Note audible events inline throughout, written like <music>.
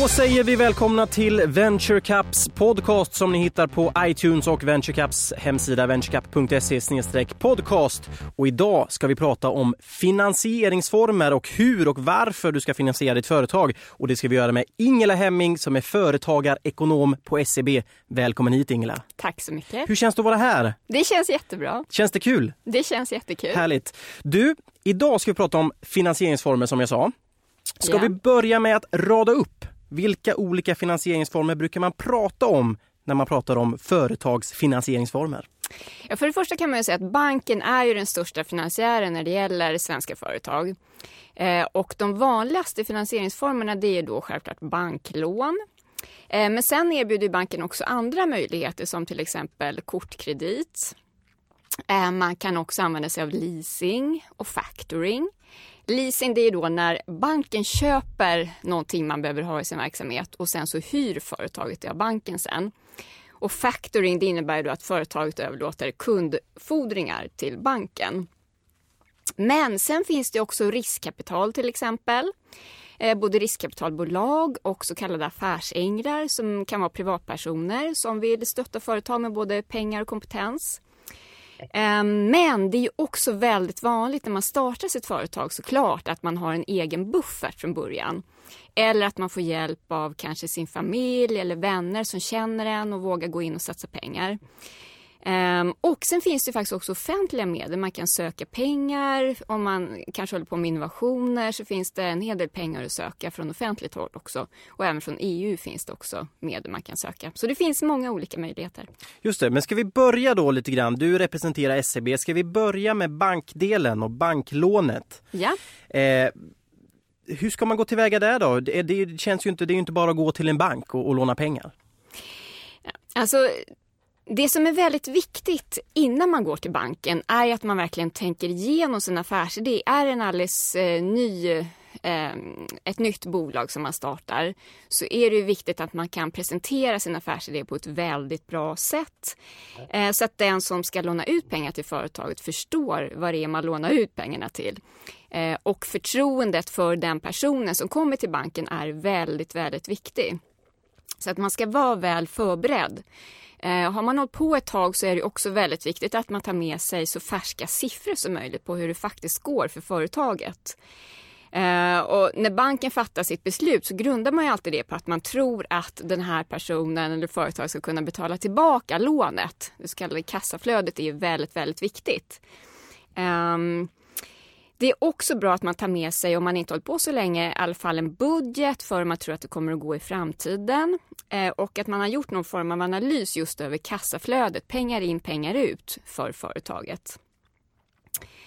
Då säger vi välkomna till Venture Caps podcast som ni hittar på iTunes och Venture Caps hemsida venturecap.se podcast. Och idag ska vi prata om finansieringsformer och hur och varför du ska finansiera ditt företag. Och det ska vi göra med Ingela Hemming som är företagarekonom på SEB. Välkommen hit Ingela. Tack så mycket. Hur känns det att vara här? Det känns jättebra. Känns det kul? Det känns jättekul. Härligt. Du, idag ska vi prata om finansieringsformer som jag sa. Ska Ja. vi börja med att rada upp vilka olika finansieringsformer brukar man prata om när man pratar om företagsfinansieringsformer? Ja, för det första kan man ju säga att banken är ju den största finansiären när det gäller svenska företag. Eh, och de vanligaste finansieringsformerna det är då självklart banklån. Eh, men sen erbjuder banken också andra möjligheter som till exempel kortkredit. Eh, man kan också använda sig av leasing och factoring. Leasing det är då när banken köper någonting man behöver ha i sin verksamhet och sen så hyr företaget det av banken sen. Och factoring det innebär då att företaget överlåter kundfordringar till banken. Men sen finns det också riskkapital till exempel. Eh, både riskkapitalbolag och så kallade affärsänglar som kan vara privatpersoner som vill stötta företag med både pengar och kompetens. Ehm, men det är ju också väldigt vanligt när man startar sitt företag såklart att man har en egen buffert från början. Eller att man får hjälp av kanske sin familj eller vänner som känner en och vågar gå in och satsa pengar. Ehm, och sen finns det faktiskt också offentliga medel. Man kan söka pengar. Om man kanske håller på med innovationer så finns det en hel del pengar att söka från offentligt håll också. Och även från EU finns det också medel man kan söka. Så det finns många olika möjligheter. Just det, men ska vi börja då lite grann? Du representerar SEB. Ska vi börja med bankdelen och banklånet? Ja. Eh, hur ska man gå tillväga där då? Det, det känns ju inte, det är ju inte bara att gå till en bank och, och låna pengar. Alltså, det som är väldigt viktigt innan man går till banken är att man verkligen tänker igenom sin affärsidé. Är det en alldeles eh, ny, eh, ett nytt bolag som man startar så är det viktigt att man kan presentera sin affärsidé på ett väldigt bra sätt. Eh, så att den som ska låna ut pengar till företaget förstår vad det är man lånar ut pengarna till. Och förtroendet för den personen som kommer till banken är väldigt, väldigt viktig. Så att man ska vara väl förberedd. Eh, har man hållit på ett tag så är det också väldigt viktigt att man tar med sig så färska siffror som möjligt på hur det faktiskt går för företaget. Eh, och när banken fattar sitt beslut så grundar man ju alltid det på att man tror att den här personen eller företaget ska kunna betala tillbaka lånet. Det så kallade kassaflödet är ju väldigt, väldigt viktigt. Eh, det är också bra att man tar med sig, om man inte hållit på så länge, i alla fall en budget för hur man tror att det kommer att gå i framtiden. Eh, och att man har gjort någon form av analys just över kassaflödet, pengar in, pengar ut för företaget.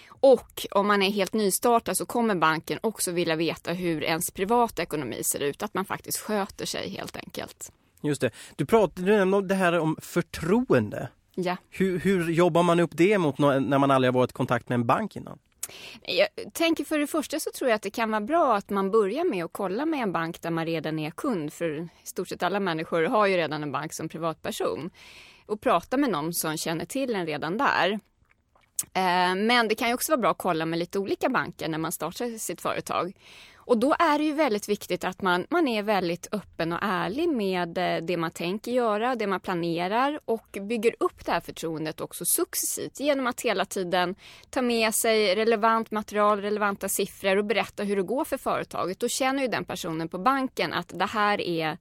Och om man är helt nystartad så kommer banken också vilja veta hur ens privata ekonomi ser ut, att man faktiskt sköter sig helt enkelt. Just det. Du pratade du nämnde om det här om förtroende. Ja. Hur, hur jobbar man upp det mot när man aldrig har varit i kontakt med en bank innan? Jag tänker för det första så tror jag att det kan vara bra att man börjar med att kolla med en bank där man redan är kund. För i stort sett alla människor har ju redan en bank som privatperson. Och prata med någon som känner till en redan där. Eh, men det kan ju också vara bra att kolla med lite olika banker när man startar sitt företag. Och då är det ju väldigt viktigt att man, man är väldigt öppen och ärlig med eh, det man tänker göra, det man planerar och bygger upp det här förtroendet också successivt genom att hela tiden ta med sig relevant material, relevanta siffror och berätta hur det går för företaget. Då känner ju den personen på banken att det här är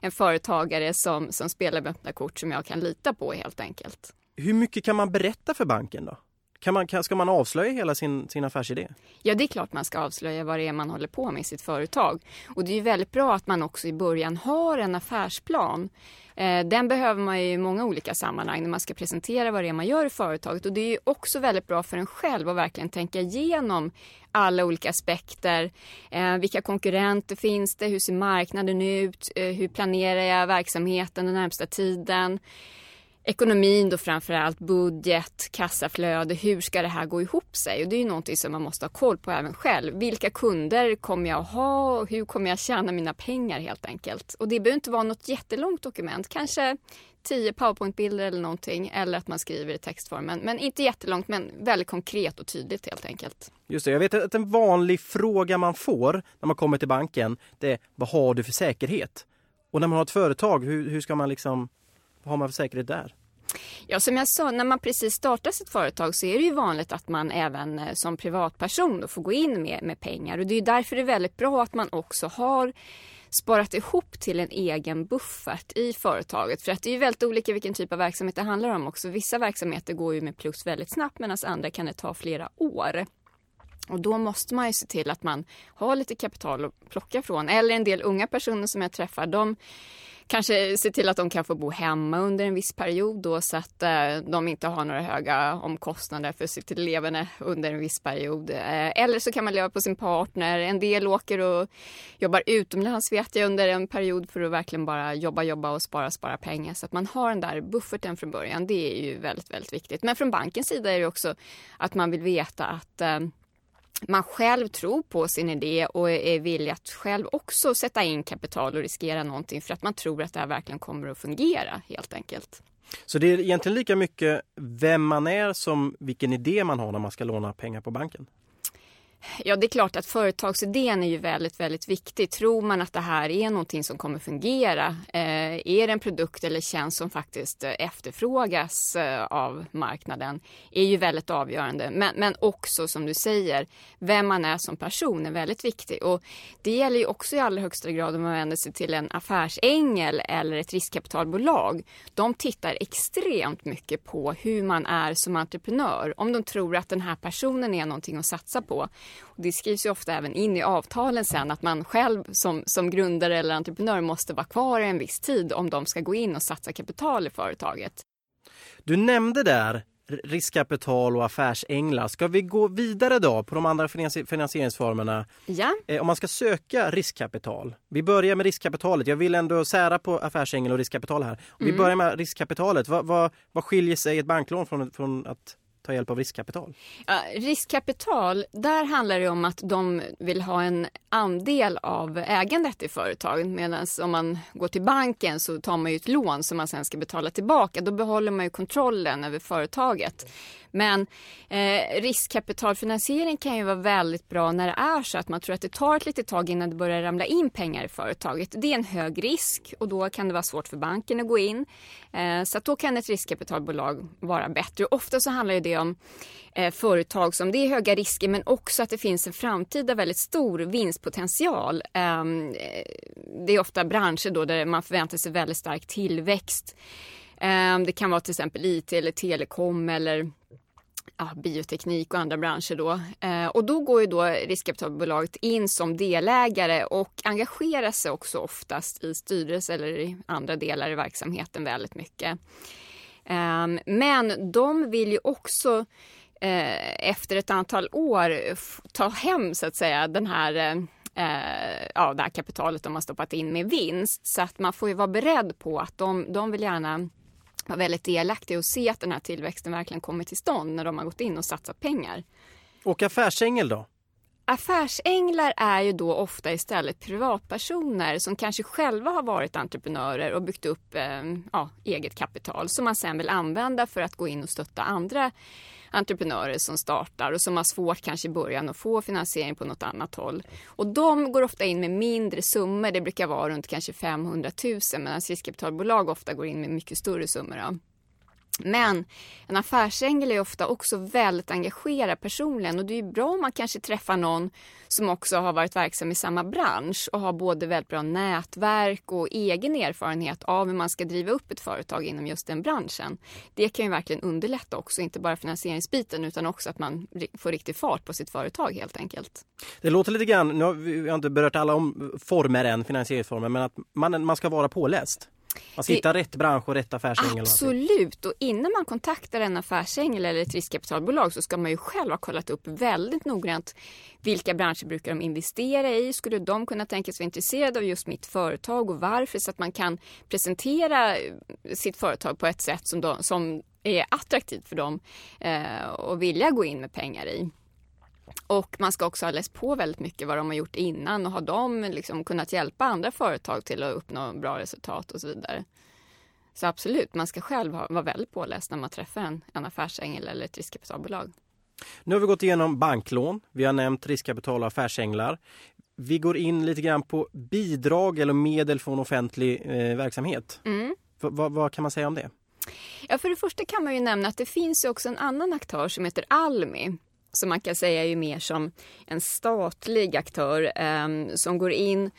en företagare som, som spelar med öppna kort som jag kan lita på helt enkelt. Hur mycket kan man berätta för banken då? Kan man, kan, ska man avslöja hela sin, sin affärsidé? Ja, det är klart man ska avslöja vad det är man håller på med i sitt företag. Och det är ju väldigt bra att man också i början har en affärsplan. Eh, Den behöver man ju i många olika sammanhang när man ska presentera vad det är man gör i företaget. Och det är ju också väldigt bra för en själv att verkligen tänka igenom alla olika aspekter. Eh, vilka konkurrenter finns det? Hur ser marknaden ut? Eh, hur planerar jag verksamheten den närmsta tiden? Ekonomin då framförallt, budget, kassaflöde, hur ska det här gå ihop sig? Och det är ju någonting som man måste ha koll på även själv. Vilka kunder kommer jag ha och hur kommer jag tjäna mina pengar helt enkelt? Och det behöver inte vara något jättelångt dokument, kanske tio powerpointbilder eller någonting eller att man skriver i textformen. Men inte jättelångt men väldigt konkret och tydligt helt enkelt. Just det, jag vet att en vanlig fråga man får när man kommer till banken det är vad har du för säkerhet? Och när man har ett företag, hur, hur ska man liksom, vad har man för säkerhet där? Ja, som jag sa, när man precis startar sitt företag så är det ju vanligt att man även eh, som privatperson får gå in med, med pengar. Och det är därför det är väldigt bra att man också har sparat ihop till en egen buffert i företaget. För att det är ju väldigt olika vilken typ av verksamhet det handlar om också. Vissa verksamheter går ju med plus väldigt snabbt medan andra kan det ta flera år. Och då måste man ju se till att man har lite kapital att plocka från. Eller en del unga personer som jag träffar, de kanske se till att de kan få bo hemma under en viss period då så att eh, de inte har några höga omkostnader för sitt leverne under en viss period. Eh, eller så kan man leva på sin partner. En del åker och jobbar utomlands vet jag under en period för att verkligen bara jobba, jobba och spara, spara pengar. Så att man har den där bufferten från början. Det är ju väldigt, väldigt viktigt. Men från bankens sida är det också att man vill veta att eh, man själv tror på sin idé och är villig att själv också sätta in kapital och riskera någonting för att man tror att det här verkligen kommer att fungera helt enkelt. Så det är egentligen lika mycket vem man är som vilken idé man har när man ska låna pengar på banken? Ja, det är klart att företagsidén är ju väldigt, väldigt viktig. Tror man att det här är någonting som kommer fungera? Eh, är det en produkt eller tjänst som faktiskt eh, efterfrågas eh, av marknaden? är ju väldigt avgörande. Men, men också som du säger, vem man är som person är väldigt viktig. Och det gäller ju också i allra högsta grad om man vänder sig till en affärsängel eller ett riskkapitalbolag. De tittar extremt mycket på hur man är som entreprenör. Om de tror att den här personen är någonting att satsa på det skrivs ju ofta även in i avtalen sen att man själv som, som grundare eller entreprenör måste vara kvar en viss tid om de ska gå in och satsa kapital i företaget. Du nämnde där riskkapital och affärsänglar. Ska vi gå vidare då på de andra finansieringsformerna? Ja. Eh, om man ska söka riskkapital. Vi börjar med riskkapitalet. Jag vill ändå sära på affärsängel och riskkapital här. Om mm. Vi börjar med riskkapitalet. Vad, vad, vad skiljer sig ett banklån från, från att ta hjälp av riskkapital? Ja, riskkapital, där handlar det om att de vill ha en andel av ägandet i företaget. Medan om man går till banken så tar man ju ett lån som man sen ska betala tillbaka. Då behåller man ju kontrollen över företaget. Men eh, riskkapitalfinansiering kan ju vara väldigt bra när det är så att man tror att det tar ett litet tag innan det börjar ramla in pengar i företaget. Det är en hög risk och då kan det vara svårt för banken att gå in. Eh, så då kan ett riskkapitalbolag vara bättre. ofta så handlar det om eh, företag som det är höga risker men också att det finns en framtida väldigt stor vinstpotential. Ehm, eh, det är ofta branscher då där man förväntar sig väldigt stark tillväxt. Eh, det kan vara till exempel IT eller telekom eller ja, bioteknik och andra branscher då. Eh, och då går ju då riskkapitalbolaget in som delägare och engagerar sig också oftast i styrelse eller i andra delar i verksamheten väldigt mycket. Ehm, men de vill ju också eh, efter ett antal år ta hem så att säga den här eh, eh, ja, det här kapitalet de har stoppat in med vinst. Så att man får ju vara beredd på att de, de vill gärna vara väldigt delaktiga och se att den här tillväxten verkligen kommer till stånd när de har gått in och satsat pengar. Och affärsängel då? Affärsänglar är ju då ofta istället privatpersoner som kanske själva har varit entreprenörer och byggt upp eh, ja, eget kapital som man sen vill använda för att gå in och stötta andra entreprenörer som startar och som har svårt kanske i början att få finansiering på något annat håll. Och de går ofta in med mindre summor, det brukar vara runt kanske 500 000 medan riskkapitalbolag ofta går in med mycket större summor. Då. Men en affärsängel är ofta också väldigt engagerad personligen och det är bra om man kanske träffar någon som också har varit verksam i samma bransch och har både väldigt bra nätverk och egen erfarenhet av hur man ska driva upp ett företag inom just den branschen. Det kan ju verkligen underlätta också, inte bara finansieringsbiten utan också att man får riktig fart på sitt företag helt enkelt. Det låter lite grann, nu har vi inte berört alla om former än, finansieringsformer, men att man, man ska vara påläst. Alltså hitta rätt bransch och rätt affärsängel. Absolut, och innan man kontaktar en affärsängel eller ett riskkapitalbolag så ska man ju själv ha kollat upp väldigt noggrant vilka branscher brukar de investera i? Skulle de kunna tänkas vara intresserade av just mitt företag och varför? Så att man kan presentera sitt företag på ett sätt som, de, som är attraktivt för dem eh, och vilja gå in med pengar i. Och man ska också ha läst på väldigt mycket vad de har gjort innan och har de liksom kunnat hjälpa andra företag till att uppnå bra resultat och så vidare. Så absolut, man ska själv vara väldigt påläst när man träffar en, en affärsängel eller ett riskkapitalbolag. Nu har vi gått igenom banklån, vi har nämnt riskkapital och affärsänglar. Vi går in lite grann på bidrag eller medel från offentlig eh, verksamhet. Mm. vad kan man säga om det? Ja, för det första kan man ju nämna att det finns också en annan aktör som heter Almi som man kan säga är ju mer som en statlig aktör eh, som går in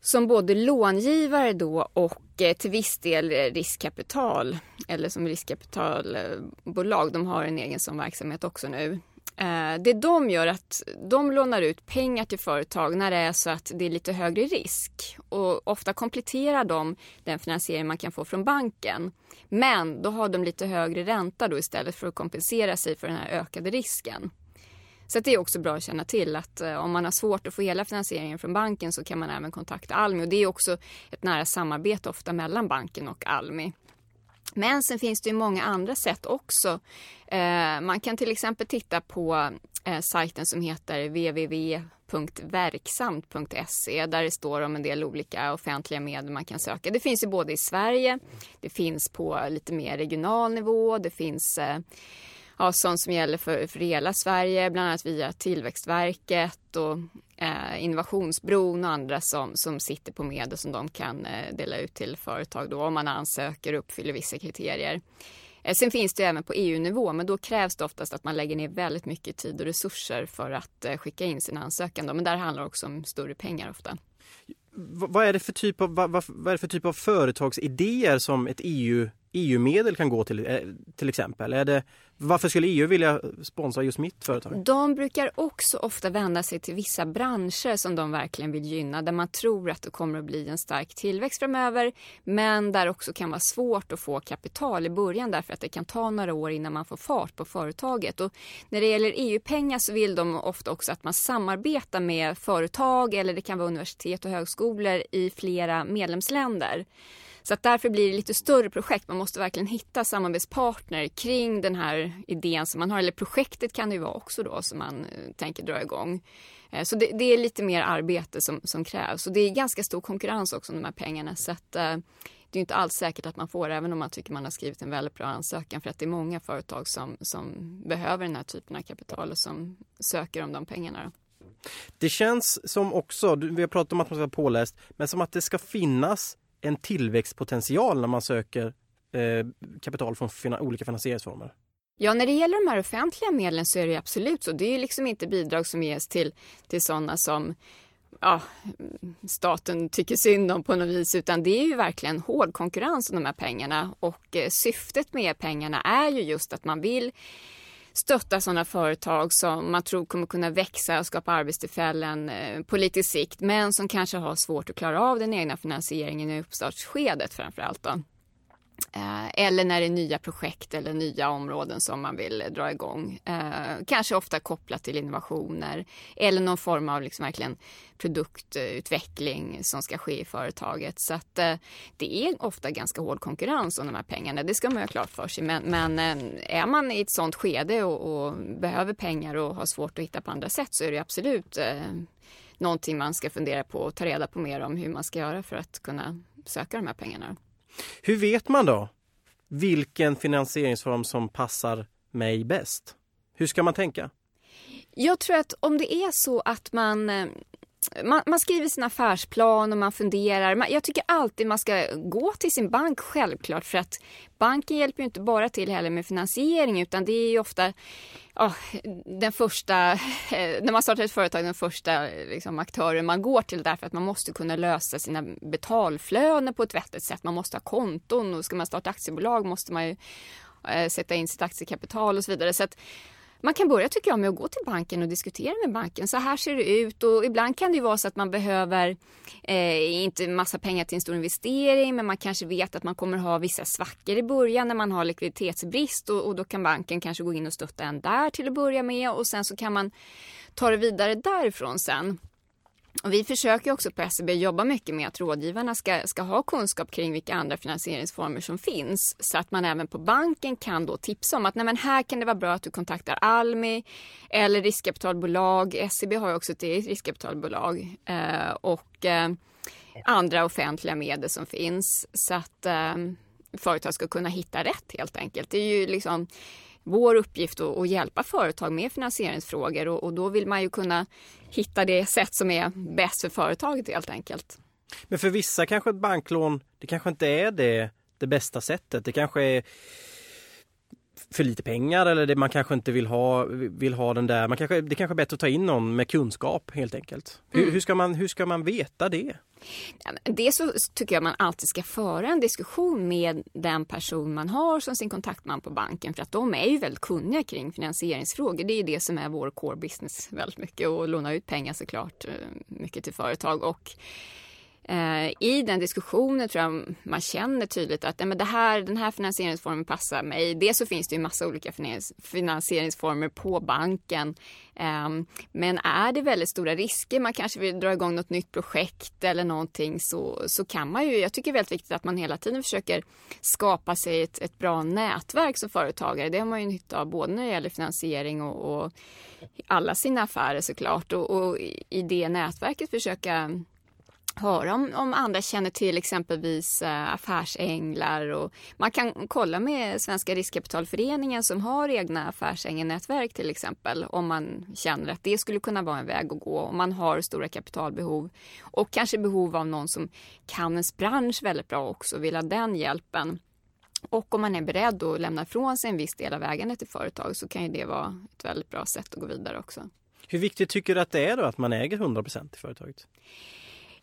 som både långivare då och eh, till viss del riskkapital eller som riskkapitalbolag. De har en egen sån verksamhet också nu. Eh, det de gör är att de lånar ut pengar till företag när det är så att det är lite högre risk. Och ofta kompletterar de den finansiering man kan få från banken. Men då har de lite högre ränta då istället för att kompensera sig för den här ökade risken. Så det är också bra att känna till att eh, om man har svårt att få hela finansieringen från banken så kan man även kontakta Almi. Och det är också ett nära samarbete ofta mellan banken och Almi. Men sen finns det ju många andra sätt också. Eh, man kan till exempel titta på eh, sajten som heter www.verksamt.se där det står om en del olika offentliga medel man kan söka. Det finns ju både i Sverige, det finns på lite mer regional nivå, det finns eh, ja, sånt som gäller för, för hela Sverige, bland annat via Tillväxtverket och eh, Innovationsbron och andra som, som sitter på medel som de kan eh, dela ut till företag då om man ansöker och uppfyller vissa kriterier. Eh, sen finns det även på EU-nivå, men då krävs det oftast att man lägger ner väldigt mycket tid och resurser för att eh, skicka in sin ansökan. Då. Men där handlar det också om större pengar ofta. vad är det för typ av, vad, vad är det för typ av företagsidéer som ett EU EU-medel kan gå till, eh, till exempel? Är det, varför skulle EU vilja sponsra just mitt företag? De brukar också ofta vända sig till vissa branscher som de verkligen vill gynna, där man tror att det kommer att bli en stark tillväxt framöver, men där också kan vara svårt att få kapital i början därför att det kan ta några år innan man får fart på företaget. Och när det gäller EU-pengar så vill de ofta också att man samarbetar med företag eller det kan vara universitet och högskolor i flera medlemsländer. Så att därför blir det lite större projekt. Man måste verkligen hitta samarbetspartner kring den här idén som man har. Eller projektet kan det ju vara också då som man eh, tänker dra igång. Eh, så det, det, är lite mer arbete som, som krävs. Och det är ganska stor konkurrens också om de här pengarna. Så att, eh, det är inte alls säkert att man får även om man tycker man har skrivit en väldigt bra ansökan. För att det är många företag som, som behöver den här typen av kapital och som söker om de pengarna. Det känns som också, vi har pratat om att man ska vara påläst, men som att det ska finnas en tillväxtpotential när man söker eh, kapital från fina, olika finansieringsformer? Ja, när det gäller de här offentliga medlen så är det absolut så. Det är ju liksom inte bidrag som ges till, till sådana som ja, staten tycker synd om på något vis utan det är ju verkligen hård konkurrens om de här pengarna och eh, syftet med pengarna är ju just att man vill stötta sådana företag som man tror kommer kunna växa och skapa arbetstillfällen eh, på lite sikt men som kanske har svårt att klara av den egna finansieringen i uppstartsskedet framför allt. Då. Eh, eller när det är nya projekt eller nya områden som man vill dra igång. Eh, kanske ofta kopplat till innovationer eller någon form av liksom verkligen produktutveckling som ska ske i företaget. Så att eh, det är ofta ganska hård konkurrens om de här pengarna. Det ska man ha klart för sig. Men, men eh, är man i ett sånt skede och, och, behöver pengar och har svårt att hitta på andra sätt så är det absolut eh, någonting man ska fundera på och ta reda på mer om hur man ska göra för att kunna söka de här pengarna. Hur vet man då vilken finansieringsform som passar mig bäst? Hur ska man tänka? Jag tror att om det är så att man eh, man, man, skriver sin affärsplan och man funderar. Jag tycker alltid man ska gå till sin bank självklart för att banken hjälper ju inte bara till heller med finansiering utan det är ju ofta oh, den första, eh, när man startar ett företag, den första liksom, aktören man går till därför att man måste kunna lösa sina betalflöden på ett vettigt sätt. Man måste ha konton och ska man starta aktiebolag måste man ju eh, sätta in sitt aktiekapital och så vidare. Så att man kan börja tycker jag med att gå till banken och diskutera med banken. Så här ser det ut och ibland kan det ju vara så att man behöver eh, inte massa pengar till en stor investering men man kanske vet att man kommer ha vissa svackor i början när man har likviditetsbrist och, och då kan banken kanske gå in och stötta en där till att börja med och sen så kan man ta det vidare därifrån sen. Och vi försöker också på SEB jobba mycket med att rådgivarna ska, ska ha kunskap kring vilka andra finansieringsformer som finns. Så att man även på banken kan då tipsa om att nej men här kan det vara bra att du kontaktar Almi eller riskkapitalbolag. SEB har ju också ett eget riskkapitalbolag eh, och eh, andra offentliga medel som finns. Så att eh, företag ska kunna hitta rätt helt enkelt. Det är ju liksom vår uppgift att, hjälpa företag med finansieringsfrågor och, och, då vill man ju kunna hitta det sätt som är bäst för företaget helt enkelt. Men för vissa kanske ett banklån, det kanske inte är det, det bästa sättet. Det kanske är för lite pengar eller det man kanske inte vill ha, vill ha den där. Man kanske, det kanske är bättre att ta in någon med kunskap helt enkelt. Hur, mm. hur, ska, man, hur ska man veta det? Det så tycker jag man alltid ska föra en diskussion med den person man har som sin kontaktman på banken för att de är ju väldigt kunniga kring finansieringsfrågor. Det är det som är vår core business väldigt mycket och låna ut pengar såklart eh, mycket till företag och Eh, I den diskussionen tror jag man känner tydligt att men det här, den här finansieringsformen passar mig. Dels så finns det ju massa olika finansieringsformer på banken. Ehm, men är det väldigt stora risker, man kanske vill dra igång något nytt projekt eller någonting så, så kan man ju, jag tycker det är väldigt viktigt att man hela tiden försöker skapa sig ett, ett bra nätverk som företagare. Det har man ju nytta av både när det gäller finansiering och, och alla sina affärer såklart och, och i det nätverket försöka höra om, om andra känner till exempelvis eh, affärsänglar och man kan kolla med Svenska riskkapitalföreningen som har egna affärsängelnätverk till exempel om man känner att det skulle kunna vara en väg att gå om man har stora kapitalbehov och kanske behov av någon som kan ens bransch väldigt bra också och vill ha den hjälpen. Och om man är beredd att lämna ifrån sig en viss del av ägandet till företag så kan ju det vara ett väldigt bra sätt att gå vidare också. Hur viktigt tycker du att det är då att man äger 100% i företaget?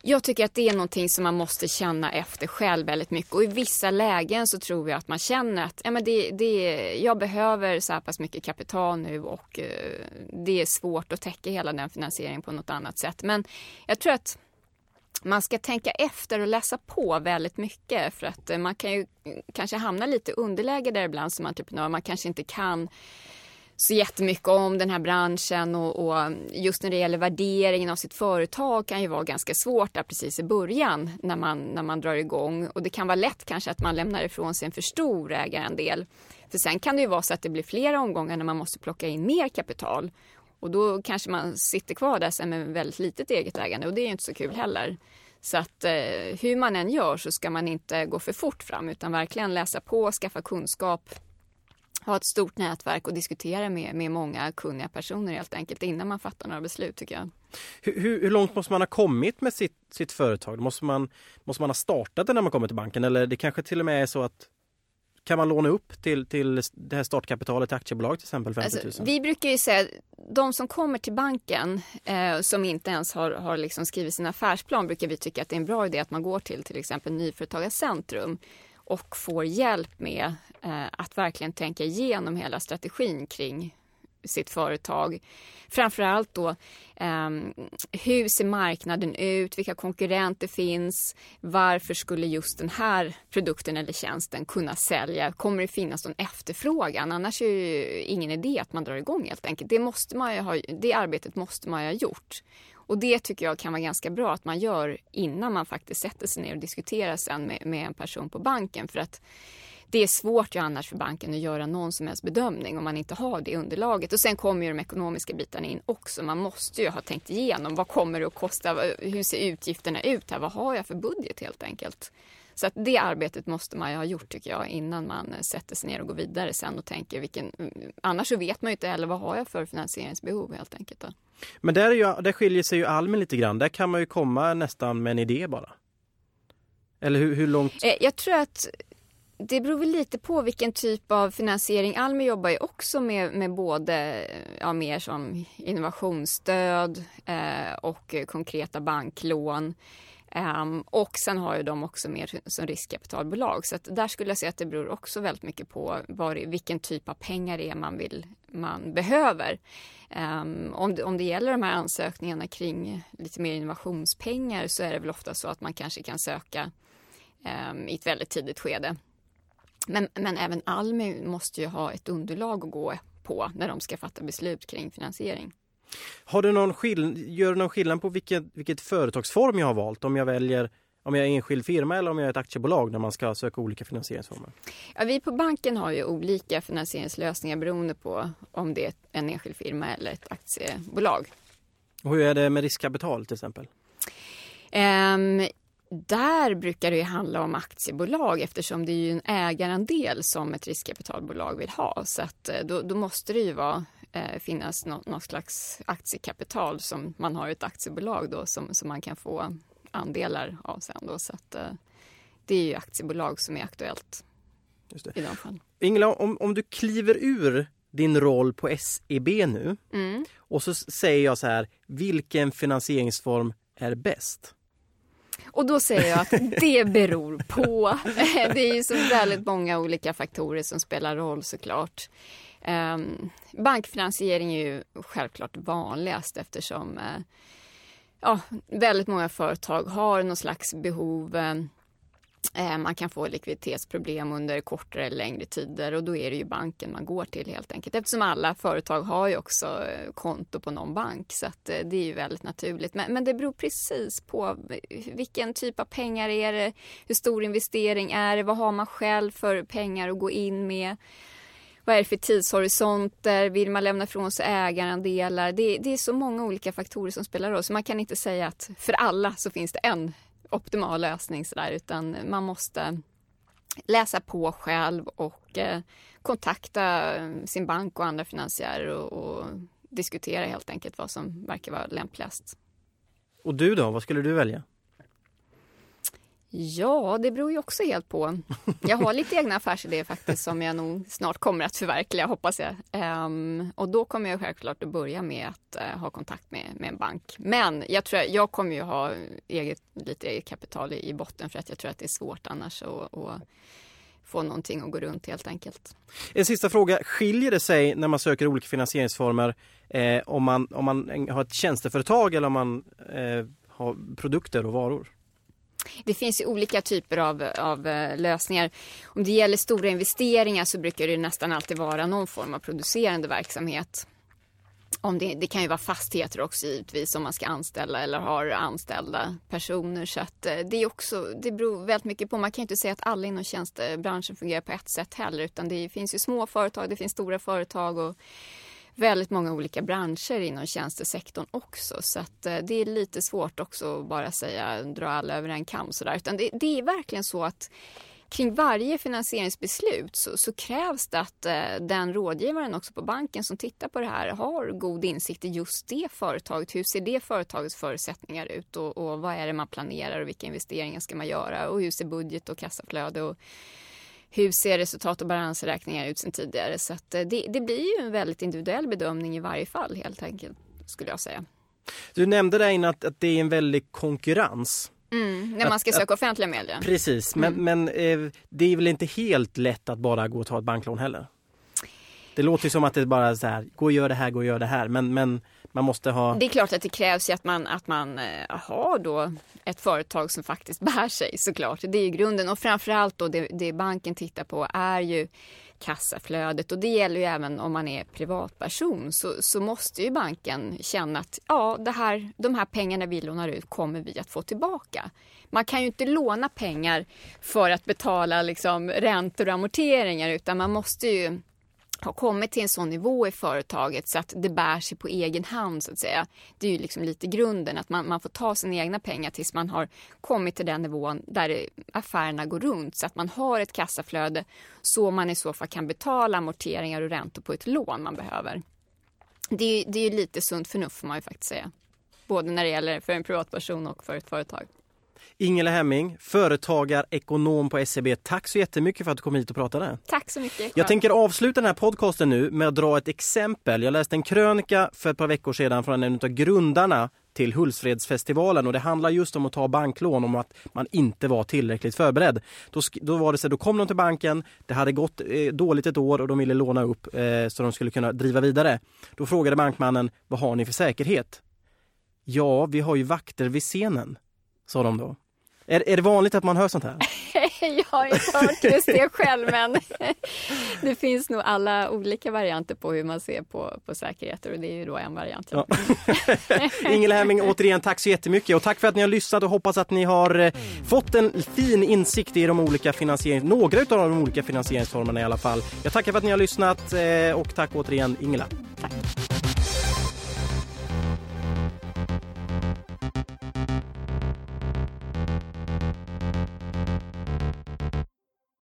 Jag tycker att det är någonting som man måste känna efter själv väldigt mycket och i vissa lägen så tror jag att man känner att ja, men det, det, jag behöver så här pass mycket kapital nu och eh, det är svårt att täcka hela den finansieringen på något annat sätt. Men jag tror att man ska tänka efter och läsa på väldigt mycket för att eh, man kan ju eh, kanske hamna lite underläge där ibland som entreprenör. Man kanske inte kan så jättemycket om den här branschen och, och, just när det gäller värderingen av sitt företag kan ju vara ganska svårt där precis i början när man, när man drar igång och det kan vara lätt kanske att man lämnar ifrån sig en för stor ägarandel. För sen kan det ju vara så att det blir flera omgångar när man måste plocka in mer kapital och då kanske man sitter kvar där sen med väldigt litet eget ägande och det är ju inte så kul heller. Så att eh, hur man än gör så ska man inte gå för fort fram utan verkligen läsa på, skaffa kunskap ha ett stort nätverk och diskutera med, med många kunniga personer helt enkelt innan man fattar några beslut tycker jag. Hur, hur, hur, långt måste man ha kommit med sitt, sitt företag? Måste man, måste man ha startat det när man kommer till banken eller det kanske till och med är så att kan man låna upp till, till det här startkapitalet till aktiebolag till exempel? 50 000? Alltså, vi brukar ju säga de som kommer till banken eh, som inte ens har, har liksom skrivit sin affärsplan brukar vi tycka att det är en bra idé att man går till till exempel Nyföretagarcentrum och får hjälp med Eh, att verkligen tänka igenom hela strategin kring sitt företag. Framförallt då eh, hur ser marknaden ut, vilka konkurrenter finns, varför skulle just den här produkten eller tjänsten kunna sälja, kommer det finnas någon efterfrågan? Annars är det ju ingen idé att man drar igång helt enkelt. Det, måste man ha, det arbetet måste man ju ha gjort. Och det tycker jag kan vara ganska bra att man gör innan man faktiskt sätter sig ner och diskuterar sen med, med en person på banken. För att det är svårt ju annars för banken att göra någon som helst bedömning om man inte har det underlaget. Och sen kommer ju de ekonomiska bitarna in också. Man måste ju ha tänkt igenom vad kommer det att kosta? Hur ser utgifterna ut här? Vad har jag för budget helt enkelt? Så att det arbetet måste man ju ha gjort tycker jag innan man sätter sig ner och går vidare sen och tänker vilken... Annars så vet man ju inte heller vad har jag för finansieringsbehov helt enkelt. Då. Men där, är ju, där skiljer sig ju Almen lite grann. Där kan man ju komma nästan med en idé bara. Eller hur, hur långt? Eh, jag tror att det beror väl lite på vilken typ av finansiering. Almi jobbar ju också med, med både ja, mer som innovationsstöd eh, och konkreta banklån. Um, och sen har ju de också mer som riskkapitalbolag. Så att där skulle jag säga att det beror också väldigt mycket på var, vilken typ av pengar det är man vill, man behöver. Um, om, det, om det gäller de här ansökningarna kring lite mer innovationspengar så är det väl ofta så att man kanske kan söka um, i ett väldigt tidigt skede. Men, men även Almi måste ju ha ett underlag att gå på när de ska fatta beslut kring finansiering. Har du någon skill gör du någon skillnad på vilket, vilket företagsform jag har valt? Om jag väljer om jag är enskild firma eller om jag är ett aktiebolag när man ska söka olika finansieringsformer? Ja, vi på banken har ju olika finansieringslösningar beroende på om det är en enskild firma eller ett aktiebolag. Och hur är det med riskkapital till exempel? Um, där brukar det handla om aktiebolag eftersom det är ju en ägarandel som ett riskkapitalbolag vill ha. Så att eh, då, då måste det ju vara, eh, finnas något, något, slags aktiekapital som man har i ett aktiebolag då som, som man kan få andelar av sen då. Så att, eh, det är ju aktiebolag som är aktuellt i de fallen. Ingela, om, om du kliver ur din roll på SEB nu mm. och så säger jag så här, vilken finansieringsform är bäst? Och då säger jag att det beror på. <laughs> Det är ju så väldigt många olika faktorer som spelar roll såklart. Um, bankfinansiering är ju självklart vanligast eftersom uh, ja, väldigt många företag har någon slags behov eh, Eh, man kan få likviditetsproblem under kortare eller längre tider och då är det ju banken man går till helt enkelt. Eftersom alla företag har ju också eh, konto på någon bank så att eh, det är ju väldigt naturligt. Men, men det beror precis på vilken typ av pengar är det, hur stor investering är det, vad har man själv för pengar att gå in med. Vad är det för tidshorisonter? Vill man lämna ifrån sig ägarandelar? Det, det är så många olika faktorer som spelar roll så man kan inte säga att för alla så finns det en optimal lösning sådär utan man måste läsa på själv och eh, kontakta eh, sin bank och andra finansiärer och, och, diskutera helt enkelt vad som verkar vara lämpligast. Och du då, vad skulle du välja? Ja, det beror ju också helt på. Jag har lite egna affärsidéer faktiskt som jag nog snart kommer att förverkliga, hoppas jag. Um, och då kommer jag självklart att börja med att uh, ha kontakt med, med en bank. Men jag tror jag kommer ju ha eget, lite eget kapital i, i botten för att jag tror att det är svårt annars att, att få någonting att gå runt helt enkelt. En sista fråga, skiljer det sig när man söker olika finansieringsformer eh, om, man, om man har ett tjänsteföretag eller om man eh, har produkter och varor? Det finns ju olika typer av, av eh, lösningar. Om det gäller stora investeringar så brukar det nästan alltid vara någon form av producerande verksamhet. Om det, det, kan ju vara fastigheter också givetvis om man ska anställa eller har anställda personer. Så att eh, det är också, det beror väldigt mycket på. Man kan ju inte säga att alla inom tjänstebranschen fungerar på ett sätt heller utan det finns ju små företag, det finns stora företag och väldigt många olika branscher inom tjänstesektorn också. Så att eh, det är lite svårt också att bara säga dra alla över en kam sådär. Utan det, det är verkligen så att kring varje finansieringsbeslut så, så, krävs det att eh, den rådgivaren också på banken som tittar på det här har god insikt i just det företaget. Hur ser det företagets förutsättningar ut och, och vad är det man planerar och vilka investeringar ska man göra och hur ser budget och kassaflöde och hur ser resultat och balansräkningar ut sen tidigare. Så att eh, det, det blir ju en väldigt individuell bedömning i varje fall helt enkelt skulle jag säga. Du nämnde där innan att, att det är en väldig konkurrens. Mm, när man ska söka att, offentliga medel. Precis, men, mm. men eh, det är väl inte helt lätt att bara gå och ta ett banklån heller? Det låter som att det bara är så här, gå och gör det här, gå och gör det här. Men, men man måste ha... Det är klart att det krävs att man, att man eh, har då ett företag som faktiskt <laughs> bär sig såklart. Det är ju grunden och framförallt då det, det banken tittar på är ju kassaflödet och det gäller ju även om man är privatperson så, så måste ju banken känna att ja, det här, de här pengarna vi lånar ut kommer vi att få tillbaka. Man kan ju inte låna pengar för att betala liksom räntor och amorteringar utan man måste ju har kommit till en sån nivå i företaget så att det bär sig på egen hand så att säga. Det är ju liksom lite grunden att man, man får ta sina egna pengar tills man har kommit till den nivån där affärerna går runt så att man har ett kassaflöde så man i så fall kan betala amorteringar och räntor på ett lån man behöver. Det är, det är lite sunt förnuft får man ju faktiskt säga. Både när det gäller för en privatperson och för ett företag. Ingela Hemming, företagarekonom på SEB. Tack så jättemycket för att du kom hit och pratade. Tack så mycket. Jag tänker avsluta den här podcasten nu med att dra ett exempel. Jag läste en krönika för ett par veckor sedan från en av grundarna till Hultsfredsfestivalen och det handlar just om att ta banklån om att man inte var tillräckligt förberedd. Då, då var det så, då kom de till banken, det hade gått eh, dåligt ett år och de ville låna upp eh, så de skulle kunna driva vidare. Då frågade bankmannen, vad har ni för säkerhet? Ja, vi har ju vakter vid scenen, sa de då. Är, är det vanligt att man hör sånt här? <laughs> jag har inte hört just det själv men <laughs> det finns nog alla olika varianter på hur man ser på, på säkerheter och det är ju då en variant. Ja. <laughs> Ingela Hemming, återigen tack så jättemycket och tack för att ni har lyssnat och hoppas att ni har eh, fått en fin insikt i de olika finansierings, några av de olika finansieringsformerna i alla fall. Jag tackar för att ni har lyssnat eh, och tack återigen Ingela. Tack.